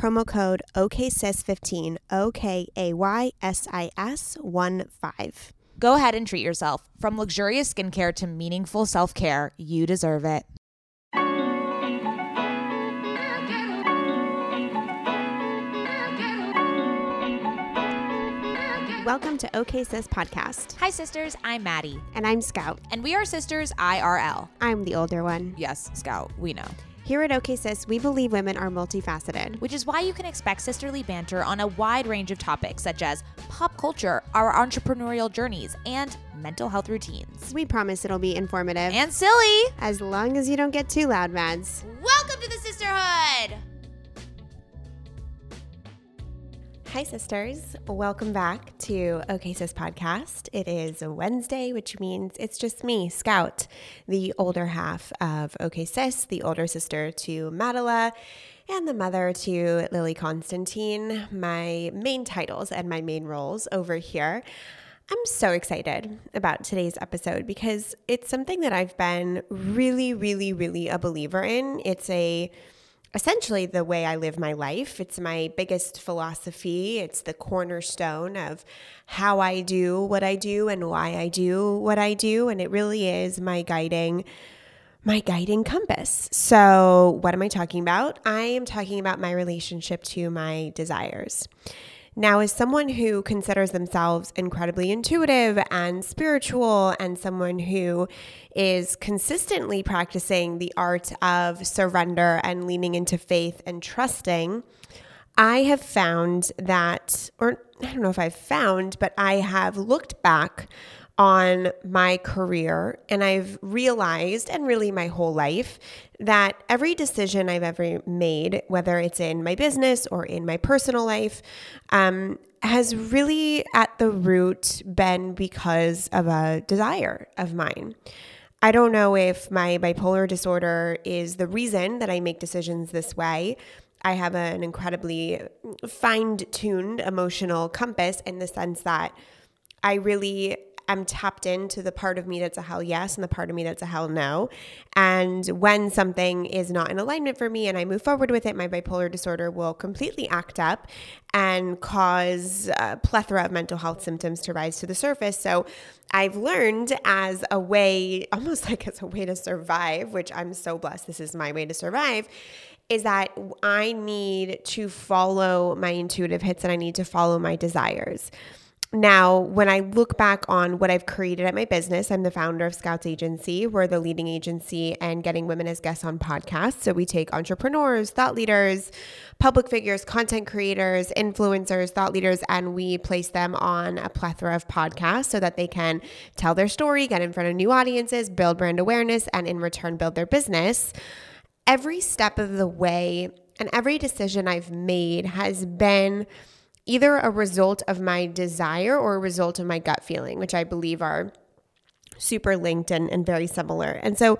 promo code OKSIS15, O K A Y S I S 1 5. Go ahead and treat yourself. From luxurious skincare to meaningful self care, you deserve it. Welcome to OK Sis Podcast. Hi, sisters. I'm Mady. And I'm Scout. And we are sisters IRL. I'm the older one. Yes, Scout, we know. Here at OK Sis, we believe women are multifaceted, which is why you can expect sisterly banter on a wide range of topics such as pop culture, our entrepreneurial journeys, and mental health routines. We promise it'll be informative and silly, as long as you don't get too loud, Mads. Welcome to the sisterhood. Hi, sisters. Welcome back to OK Sis Podcast. It is Wednesday, which means it's just me, Scout, the older half of OK Sis, the older sister to Madela, and the mother to Lily Constantine, my main titles and my main roles over here. I'm so excited about today's episode because it's something that I've been really, really, really a believer in. It's a essentially the way I live my life. It's my biggest philosophy. It's the cornerstone of how I do what I do and why I do what I do. And it really is my guiding my guiding compass. So, what am I talking about? I am talking about my relationship to my desires. Now, as someone who considers themselves incredibly intuitive and spiritual, and someone who is consistently practicing the art of surrender and leaning into faith and trusting, I have found that, or I don't know if I've found, but I have looked back on my career and I've realized, and really my whole life, that every decision I've ever made, whether it's in my business or in my personal life, um, has really at the root been because of a desire of mine. I don't know if my bipolar disorder is the reason that I make decisions this way. I have an incredibly fine tuned emotional compass in the sense that I really am tapped into the part of me that's a hell yes and the part of me that's a hell no. And when something is not in alignment for me and I move forward with it, my bipolar disorder will completely act up and cause a plethora of mental health symptoms to rise to the surface. So I've learned as a way, almost like as a way to survive, which I'm so blessed, this is my way to survive is that I need to follow my intuitive hits and I need to follow my desires. Now, when I look back on what I've created at my business, I'm the founder of Scout's Agency. We're the leading agency and getting women as guests on podcasts. So we take entrepreneurs, thought leaders, public figures, content creators, influencers, thought leaders, and we place them on a plethora of podcasts so that they can tell their story, get in front of new audiences, build brand awareness, and in return, build their business. Every step of the way and every decision I've made has been either a result of my desire or a result of my gut feeling, which I believe are super linked and, and very similar. And so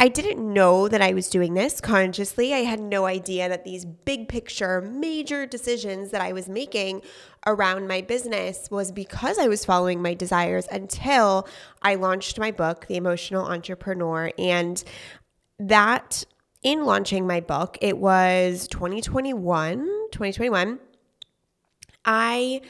I didn't know that I was doing this consciously. I had no idea that these big picture, major decisions that I was making around my business was because I was following my desires until I launched my book, The Emotional Entrepreneur. And that, in launching my book, it was 2021, 2021. I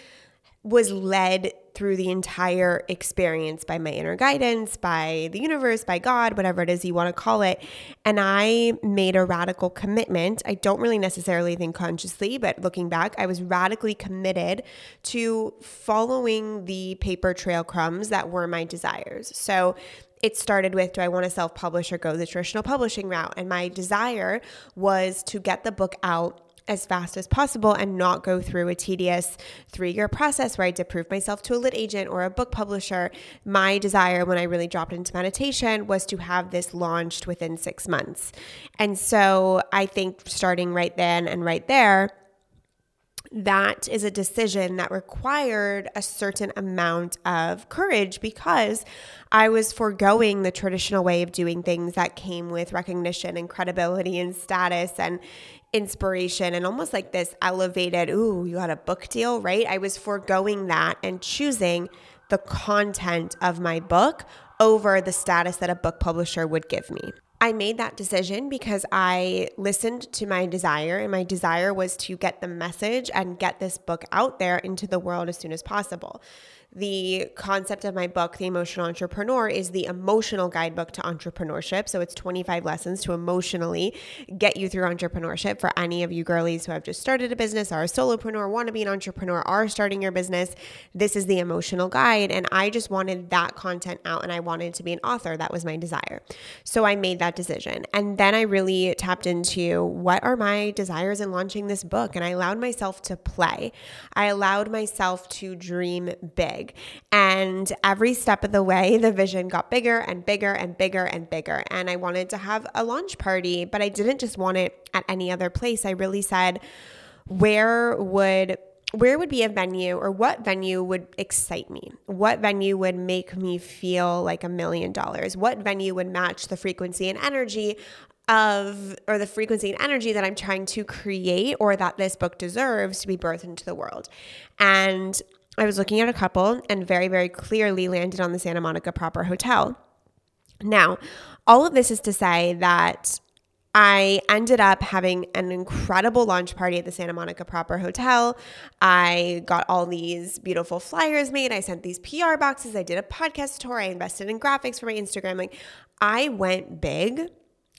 was led through the entire experience by my inner guidance, by the universe, by God, whatever it is you want to call it. And I made a radical commitment. I don't really necessarily think consciously, but looking back, I was radically committed to following the paper trail crumbs that were my desires. So it started with do I want to self publish or go the traditional publishing route? And my desire was to get the book out as fast as possible and not go through a tedious three year process where I had to prove myself to a lit agent or a book publisher. My desire when I really dropped into meditation was to have this launched within six months. And so I think starting right then and right there, that is a decision that required a certain amount of courage because I was foregoing the traditional way of doing things that came with recognition and credibility and status and inspiration and almost like this elevated, ooh, you got a book deal, right? I was foregoing that and choosing the content of my book over the status that a book publisher would give me. I made that decision because I listened to my desire, and my desire was to get the message and get this book out there into the world as soon as possible the concept of my book, The Emotional Entrepreneur, is the emotional guidebook to entrepreneurship. So it's 25 lessons to emotionally get you through entrepreneurship for any of you girlies who have just started a business, are a solopreneur, want to be an entrepreneur, are starting your business. This is the emotional guide. And I just wanted that content out and I wanted to be an author. That was my desire. So I made that decision. And then I really tapped into what are my desires in launching this book. And I allowed myself to play. I allowed myself to dream big big. And every step of the way, the vision got bigger and bigger and bigger and bigger. And I wanted to have a launch party, but I didn't just want it at any other place. I really said, where would where would be a venue or what venue would excite me? What venue would make me feel like a million dollars? What venue would match the frequency and energy of or the frequency and energy that I'm trying to create or that this book deserves to be birthed into the world? And I was looking at a couple and very, very clearly landed on the Santa Monica Proper Hotel. Now, all of this is to say that I ended up having an incredible launch party at the Santa Monica Proper Hotel. I got all these beautiful flyers made. I sent these PR boxes. I did a podcast tour. I invested in graphics for my Instagram. Like, I went big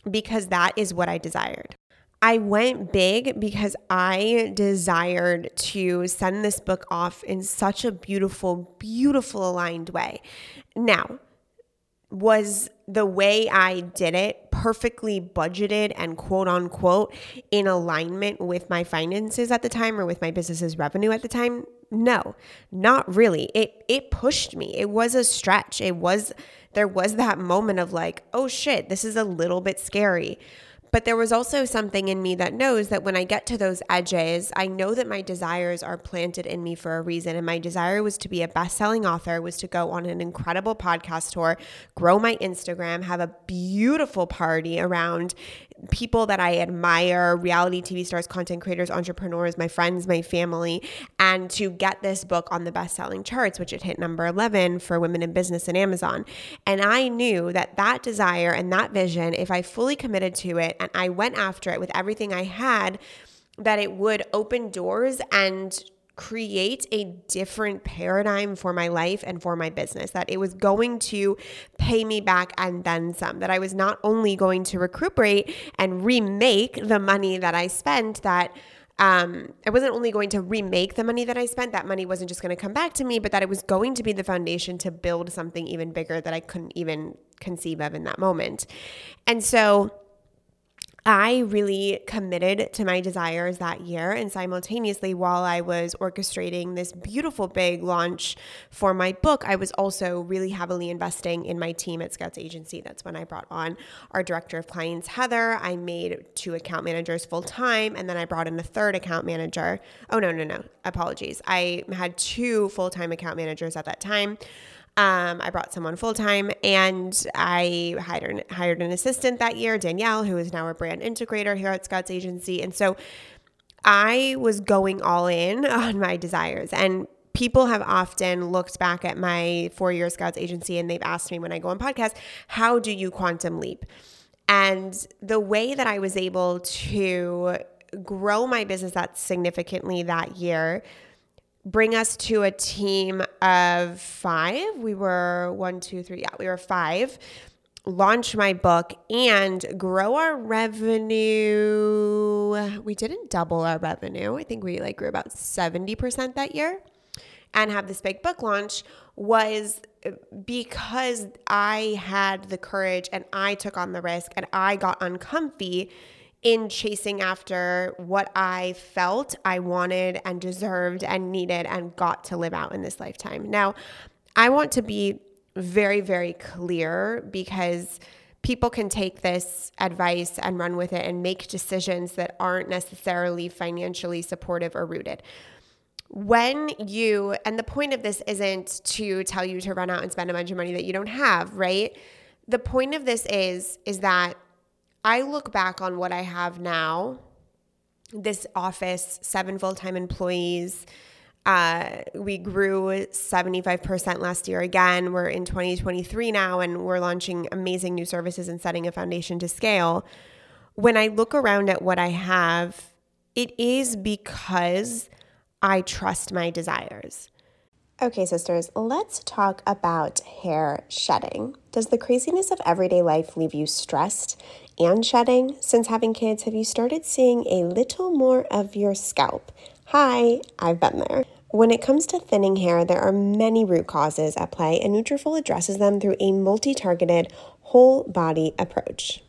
because that is what I desired. I went big because I desired to send this book off in such a beautiful, beautiful aligned way. Now, was the way I did it perfectly budgeted and quote unquote in alignment with my finances at the time or with my business's revenue at the time? No, not really. It it pushed me. It was a stretch. It was there was that moment of like, "Oh shit, this is a little bit scary." But there was also something in me that knows that when I get to those edges, I know that my desires are planted in me for a reason. And my desire was to be a best selling author, was to go on an incredible podcast tour, grow my Instagram, have a beautiful party around people that I admire, reality TV stars, content creators, entrepreneurs, my friends, my family, and to get this book on the best selling charts, which it hit number 11 for women in business in Amazon. And I knew that that desire and that vision, if I fully committed to it and I went after it with everything I had, that it would open doors and create a different paradigm for my life and for my business, that it was going to pay me back and then some, that I was not only going to recuperate and remake the money that I spent, that um, I wasn't only going to remake the money that I spent, that money wasn't just going to come back to me, but that it was going to be the foundation to build something even bigger that I couldn't even conceive of in that moment. And so, I really committed to my desires that year. And simultaneously, while I was orchestrating this beautiful big launch for my book, I was also really heavily investing in my team at Scout's Agency. That's when I brought on our director of clients, Heather. I made two account managers full time, and then I brought in a third account manager. Oh, no, no, no. Apologies. I had two full time account managers at that time. Um, I brought someone full time and I hired, hired an assistant that year, Danielle, who is now a brand integrator here at Scout's Agency. And so I was going all in on my desires. And people have often looked back at my four year Scout's Agency and they've asked me when I go on podcasts, how do you quantum leap? And the way that I was able to grow my business that significantly that year bring us to a team of five. We were one, two, three. Yeah, we were five. Launch my book and grow our revenue. We didn't double our revenue. I think we like grew about 70% that year. And have this big book launch was uh, because I had the courage and I took on the risk and I got uncomfy in chasing after what I felt I wanted and deserved and needed and got to live out in this lifetime. Now, I want to be very, very clear because people can take this advice and run with it and make decisions that aren't necessarily financially supportive or rooted. When you, and the point of this isn't to tell you to run out and spend a bunch of money that you don't have, right? The point of this is is that I look back on what I have now this office, seven full time employees. Uh, we grew 75% last year again. We're in 2023 now, and we're launching amazing new services and setting a foundation to scale. When I look around at what I have, it is because I trust my desires. Okay, sisters, let's talk about hair shedding. Does the craziness of everyday life leave you stressed and shedding? Since having kids, have you started seeing a little more of your scalp? Hi, I've been there. When it comes to thinning hair, there are many root causes at play, and Nutrafol addresses them through a multi-targeted, whole body approach.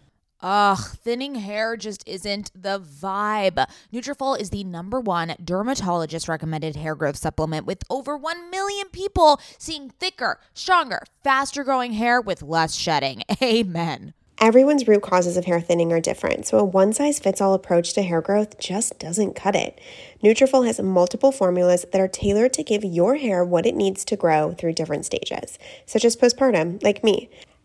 Ugh, thinning hair just isn't the vibe. Nutrafol is the number one dermatologist recommended hair growth supplement with over 1 million people seeing thicker, stronger, faster growing hair with less shedding. Amen. Everyone's root causes of hair thinning are different, so a one size fits all approach to hair growth just doesn't cut it. Nutrafol has multiple formulas that are tailored to give your hair what it needs to grow through different stages, such as postpartum, like me.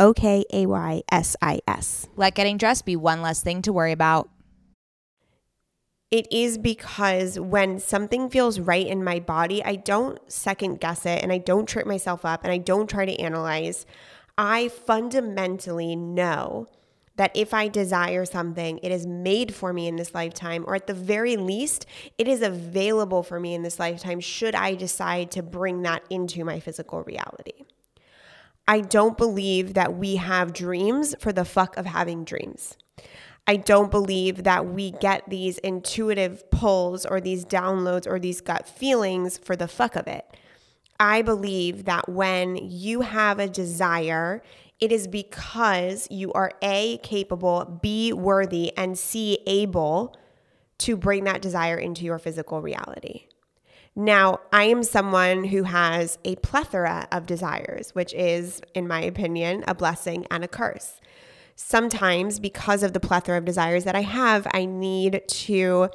O K A Y S I S. Let getting dressed be one less thing to worry about. It is because when something feels right in my body, I don't second guess it and I don't trip myself up and I don't try to analyze. I fundamentally know that if I desire something, it is made for me in this lifetime, or at the very least, it is available for me in this lifetime should I decide to bring that into my physical reality. I don't believe that we have dreams for the fuck of having dreams. I don't believe that we get these intuitive pulls or these downloads or these gut feelings for the fuck of it. I believe that when you have a desire, it is because you are A, capable, B, worthy, and C, able to bring that desire into your physical reality. Now, I am someone who has a plethora of desires, which is, in my opinion, a blessing and a curse. Sometimes, because of the plethora of desires that I have, I need to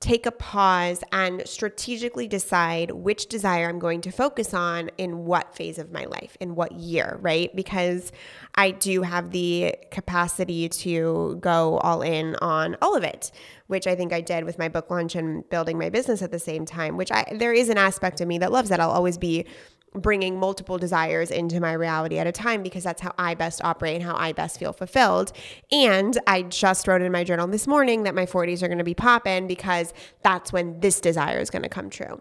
take a pause and strategically decide which desire I'm going to focus on in what phase of my life, in what year, right? Because I do have the capacity to go all in on all of it, which I think I did with my book launch and building my business at the same time, which I there is an aspect of me that loves that. I'll always be bringing multiple desires into my reality at a time because that's how I best operate and how I best feel fulfilled. And I just wrote in my journal this morning that my 40s are going to be popping because that's when this desire is going to come true.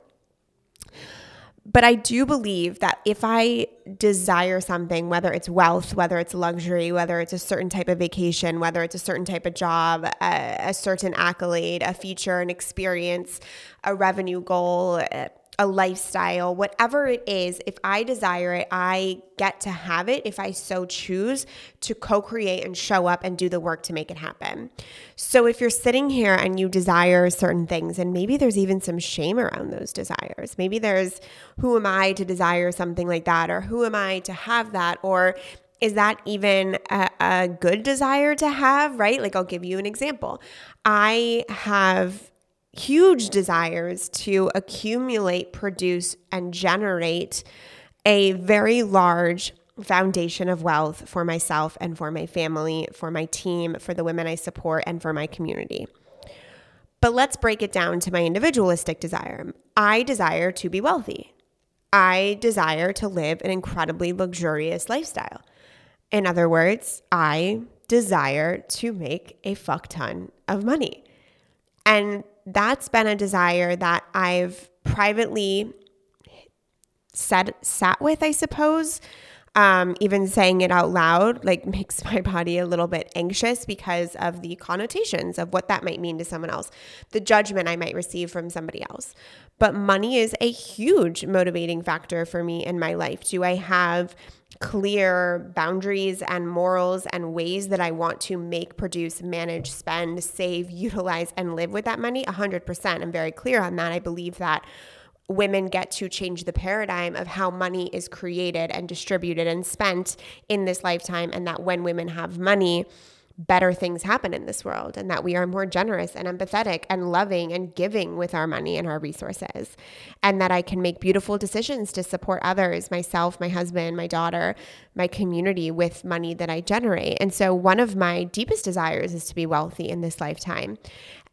But I do believe that if I desire something, whether it's wealth, whether it's luxury, whether it's a certain type of vacation, whether it's a certain type of job, a, a certain accolade, a feature, an experience, a revenue goal, eh, a lifestyle, whatever it is, if I desire it, I get to have it if I so choose to co create and show up and do the work to make it happen. So if you're sitting here and you desire certain things, and maybe there's even some shame around those desires, maybe there's who am I to desire something like that, or who am I to have that, or is that even a, a good desire to have, right? Like, I'll give you an example. I have huge desires to accumulate, produce, and generate a very large foundation of wealth for myself and for my family, for my team, for the women I support, and for my community. But let's break it down to my individualistic desire. I desire to be wealthy. I desire to live an incredibly luxurious lifestyle. In other words, I desire to make a fuck ton of money. And that's been a desire that I've privately sat sat with, I suppose. Um, even saying it out loud like makes my body a little bit anxious because of the connotations of what that might mean to someone else, the judgment I might receive from somebody else. But money is a huge motivating factor for me in my life. Do I have clear boundaries and morals and ways that I want to make, produce, manage, spend, save, utilize, and live with that money, 100%. I'm very clear on that. I believe that women get to change the paradigm of how money is created and distributed and spent in this lifetime, and that when women have money, better things happen in this world and that we are more generous and empathetic and loving and giving with our money and our resources. And that I can make beautiful decisions to support others, myself, my husband, my daughter, my community with money that I generate. And so, one of my deepest desires is to be wealthy in this lifetime.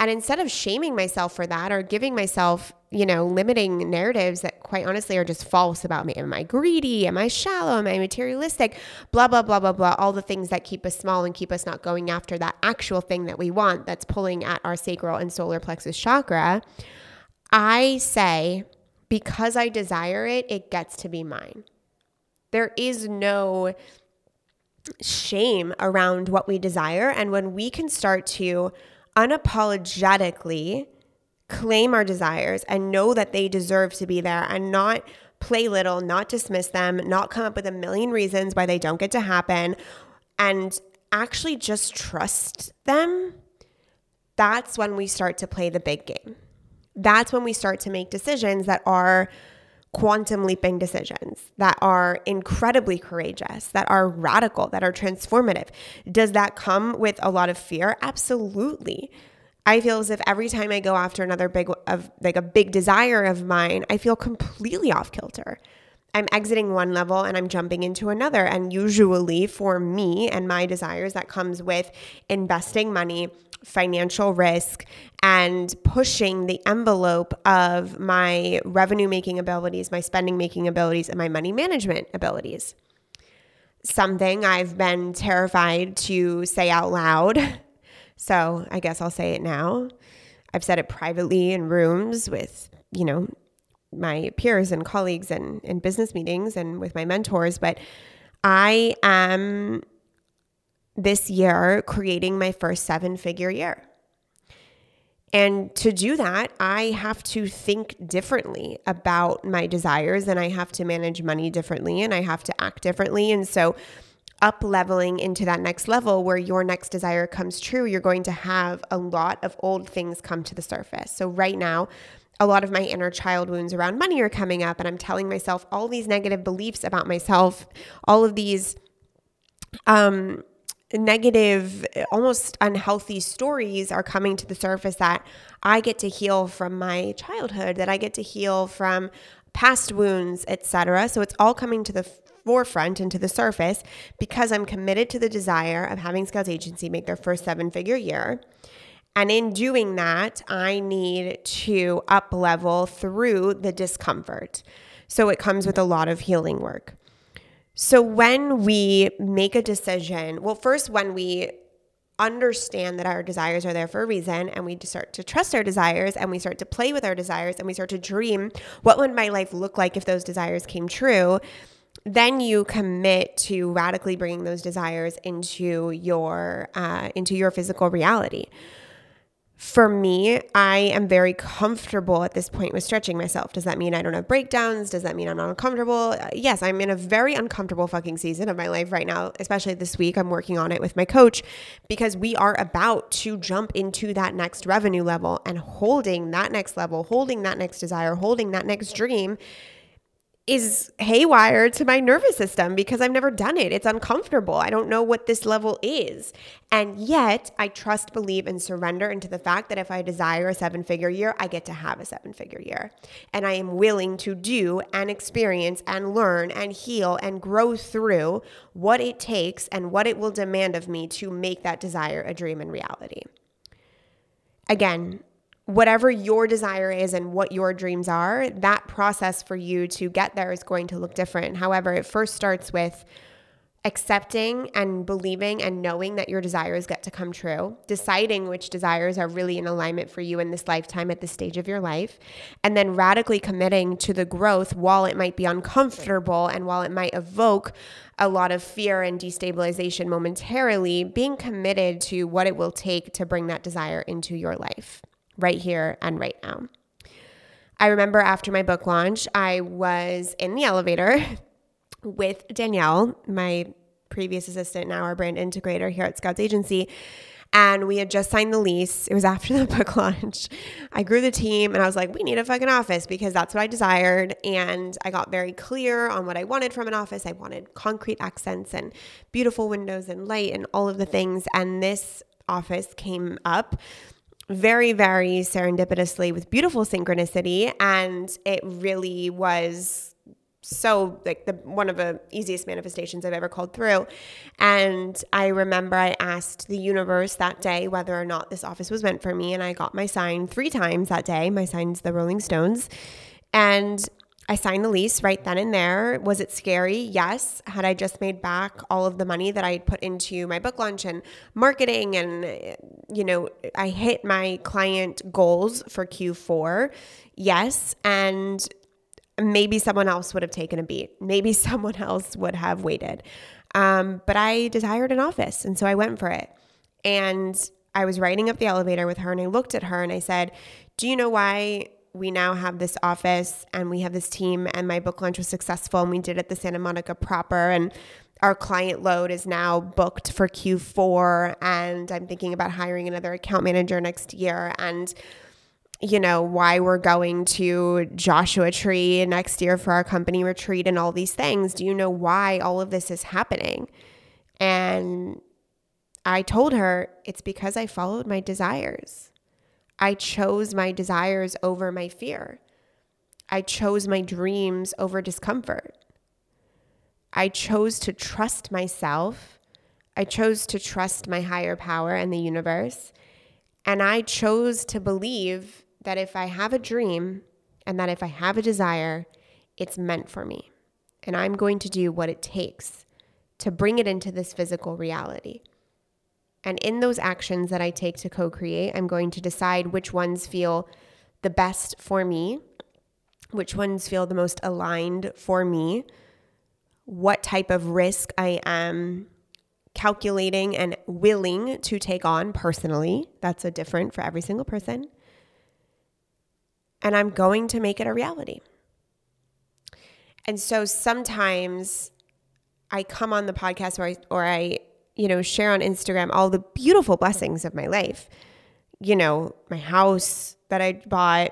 And instead of shaming myself for that or giving myself, you know, limiting narratives that quite honestly are just false about me. Am I greedy? Am I shallow? Am I materialistic? Blah, blah, blah, blah, blah. All the things that keep us small and keep us not going after that actual thing that we want that's pulling at our sacral and solar plexus chakra. I say, because I desire it, it gets to be mine. There is no shame around what we desire. And when we can start to unapologetically claim our desires and know that they deserve to be there and not play little, not dismiss them, not come up with a million reasons why they don't get to happen, and actually just trust them, that's when we start to play the big game. That's when we start to make decisions that are quantum leaping decisions that are incredibly courageous, that are radical, that are transformative. Does that come with a lot of fear? Absolutely. I feel as if every time I go after another big of like a big desire of mine, I feel completely off kilter. I'm exiting one level and I'm jumping into another. And usually for me and my desires, that comes with investing money, financial risk, and pushing the envelope of my revenue making abilities, my spending making abilities, and my money management abilities. Something I've been terrified to say out loud so I guess I'll say it now. I've said it privately in rooms with, you know, my peers and colleagues and in business meetings and with my mentors, but I am this year creating my first seven figure year. And to do that, I have to think differently about my desires and I have to manage money differently and I have to act differently. And so up leveling into that next level where your next desire comes true, you're going to have a lot of old things come to the surface. So, right now, a lot of my inner child wounds around money are coming up, and I'm telling myself all these negative beliefs about myself, all of these um, negative, almost unhealthy stories are coming to the surface that I get to heal from my childhood, that I get to heal from past wounds, etc. So it's all coming to the forefront and to the surface because I'm committed to the desire of having Scout's Agency make their first seven figure year. And in doing that, I need to up level through the discomfort. So it comes with a lot of healing work. So when we make a decision, well, first, when we understand that our desires are there for a reason and we start to trust our desires and we start to play with our desires and we start to dream what would my life look like if those desires came true then you commit to radically bringing those desires into your uh, into your physical reality for me, I am very comfortable at this point with stretching myself. Does that mean I don't have breakdowns? Does that mean I'm not uncomfortable? Uh, yes, I'm in a very uncomfortable fucking season of my life right now, especially this week. I'm working on it with my coach because we are about to jump into that next revenue level and holding that next level, holding that next desire, holding that next dream is haywire to my nervous system because I've never done it. It's uncomfortable. I don't know what this level is. And yet, I trust, believe, and surrender into the fact that if I desire a seven figure year, I get to have a seven figure year. And I am willing to do and experience and learn and heal and grow through what it takes and what it will demand of me to make that desire a dream and reality. Again, whatever your desire is and what your dreams are, that process for you to get there is going to look different. However, it first starts with accepting and believing and knowing that your desires get to come true, deciding which desires are really in alignment for you in this lifetime at this stage of your life, and then radically committing to the growth while it might be uncomfortable and while it might evoke a lot of fear and destabilization momentarily, being committed to what it will take to bring that desire into your life right here and right now. I remember after my book launch, I was in the elevator with Danielle, my previous assistant, now our brand integrator here at Scout's Agency. And we had just signed the lease. It was after the book launch. I grew the team and I was like, we need a fucking office because that's what I desired. And I got very clear on what I wanted from an office. I wanted concrete accents and beautiful windows and light and all of the things. And this office came up very, very serendipitously with beautiful synchronicity. And it really was so like the one of the easiest manifestations I've ever called through. And I remember I asked the universe that day whether or not this office was meant for me. And I got my sign three times that day. My sign's the Rolling Stones. And I signed the lease right then and there. Was it scary? Yes. Had I just made back all of the money that I had put into my book launch and marketing and, you know, I hit my client goals for Q4? Yes. And maybe someone else would have taken a beat. Maybe someone else would have waited. Um, but I desired an office. And so I went for it. And I was riding up the elevator with her and I looked at her and I said, Do you know why we now have this office and we have this team and my book launch was successful and we did it at the Santa Monica proper. And our client load is now booked for Q4 and I'm thinking about hiring another account manager next year. And you know why we're going to Joshua Tree next year for our company retreat and all these things. Do you know why all of this is happening? And I told her it's because I followed my desires I chose my desires over my fear. I chose my dreams over discomfort. I chose to trust myself. I chose to trust my higher power and the universe. And I chose to believe that if I have a dream and that if I have a desire, it's meant for me. And I'm going to do what it takes to bring it into this physical reality. And in those actions that I take to co create, I'm going to decide which ones feel the best for me, which ones feel the most aligned for me, what type of risk I am calculating and willing to take on personally. That's a different for every single person. And I'm going to make it a reality. And so sometimes I come on the podcast or I, or I you know, share on Instagram all the beautiful blessings of my life. You know, my house that I bought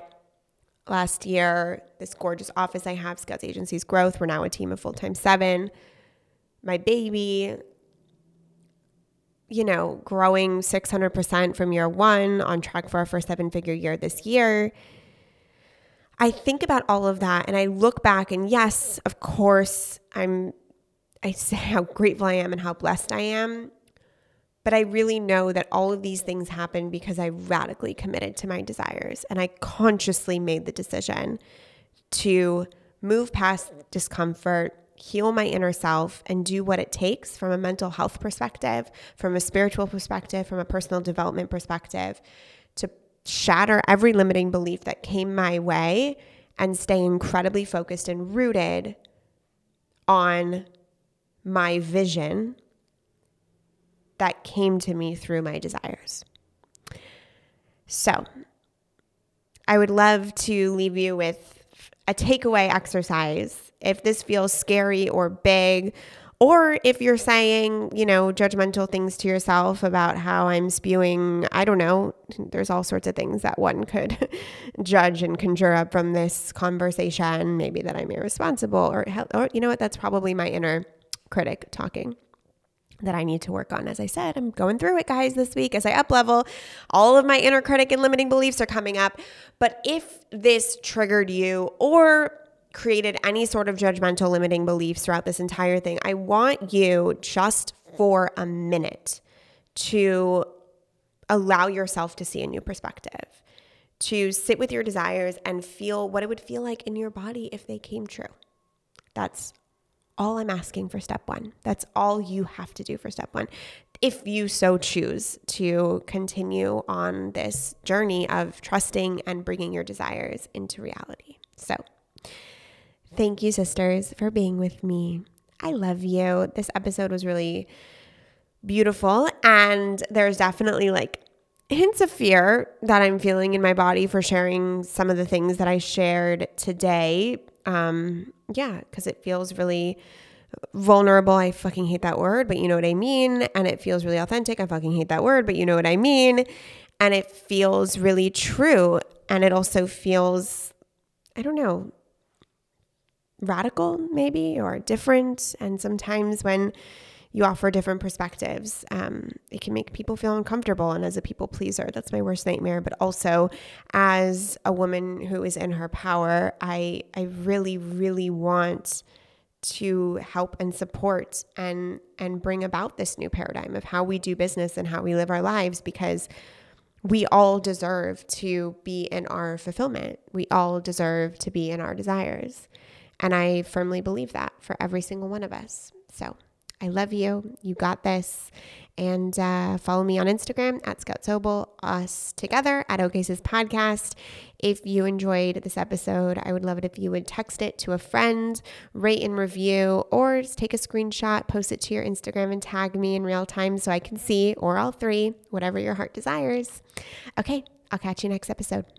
last year, this gorgeous office I have, Scout's Agency's growth. We're now a team of full time seven. My baby, you know, growing 600% from year one, on track for our first seven figure year this year. I think about all of that and I look back, and yes, of course, I'm I say how grateful I am and how blessed I am. But I really know that all of these things happen because I radically committed to my desires and I consciously made the decision to move past discomfort, heal my inner self, and do what it takes from a mental health perspective, from a spiritual perspective, from a personal development perspective to shatter every limiting belief that came my way and stay incredibly focused and rooted on my vision that came to me through my desires. So, I would love to leave you with a takeaway exercise. If this feels scary or big, or if you're saying, you know, judgmental things to yourself about how I'm spewing, I don't know, there's all sorts of things that one could judge and conjure up from this conversation. Maybe that I'm irresponsible, or, or you know what, that's probably my inner critic talking that I need to work on. As I said, I'm going through it, guys, this week as I up level. All of my inner critic and limiting beliefs are coming up. But if this triggered you or created any sort of judgmental limiting beliefs throughout this entire thing, I want you just for a minute to allow yourself to see a new perspective, to sit with your desires and feel what it would feel like in your body if they came true. That's all I'm asking for step one. That's all you have to do for step one. If you so choose to continue on this journey of trusting and bringing your desires into reality. So, thank you, sisters, for being with me. I love you. This episode was really beautiful, and there's definitely like hints of fear that I'm feeling in my body for sharing some of the things that I shared today um, yeah, because it feels really vulnerable. I fucking hate that word, but you know what I mean. And it feels really authentic. I fucking hate that word, but you know what I mean. And it feels really true. And it also feels, I don't know, radical maybe or different. And sometimes when you offer different perspectives. Um, it can make people feel uncomfortable. And as a people pleaser, that's my worst nightmare. But also, as a woman who is in her power, I I really really want to help and support and and bring about this new paradigm of how we do business and how we live our lives because we all deserve to be in our fulfillment. We all deserve to be in our desires. And I firmly believe that for every single one of us. So I love you. You got this. And uh, follow me on Instagram at Scout Sobel, us together at OKSIS Podcast. If you enjoyed this episode, I would love it if you would text it to a friend, rate and review, or just take a screenshot, post it to your Instagram, and tag me in real time so I can see, or all three, whatever your heart desires. Okay, I'll catch you next episode.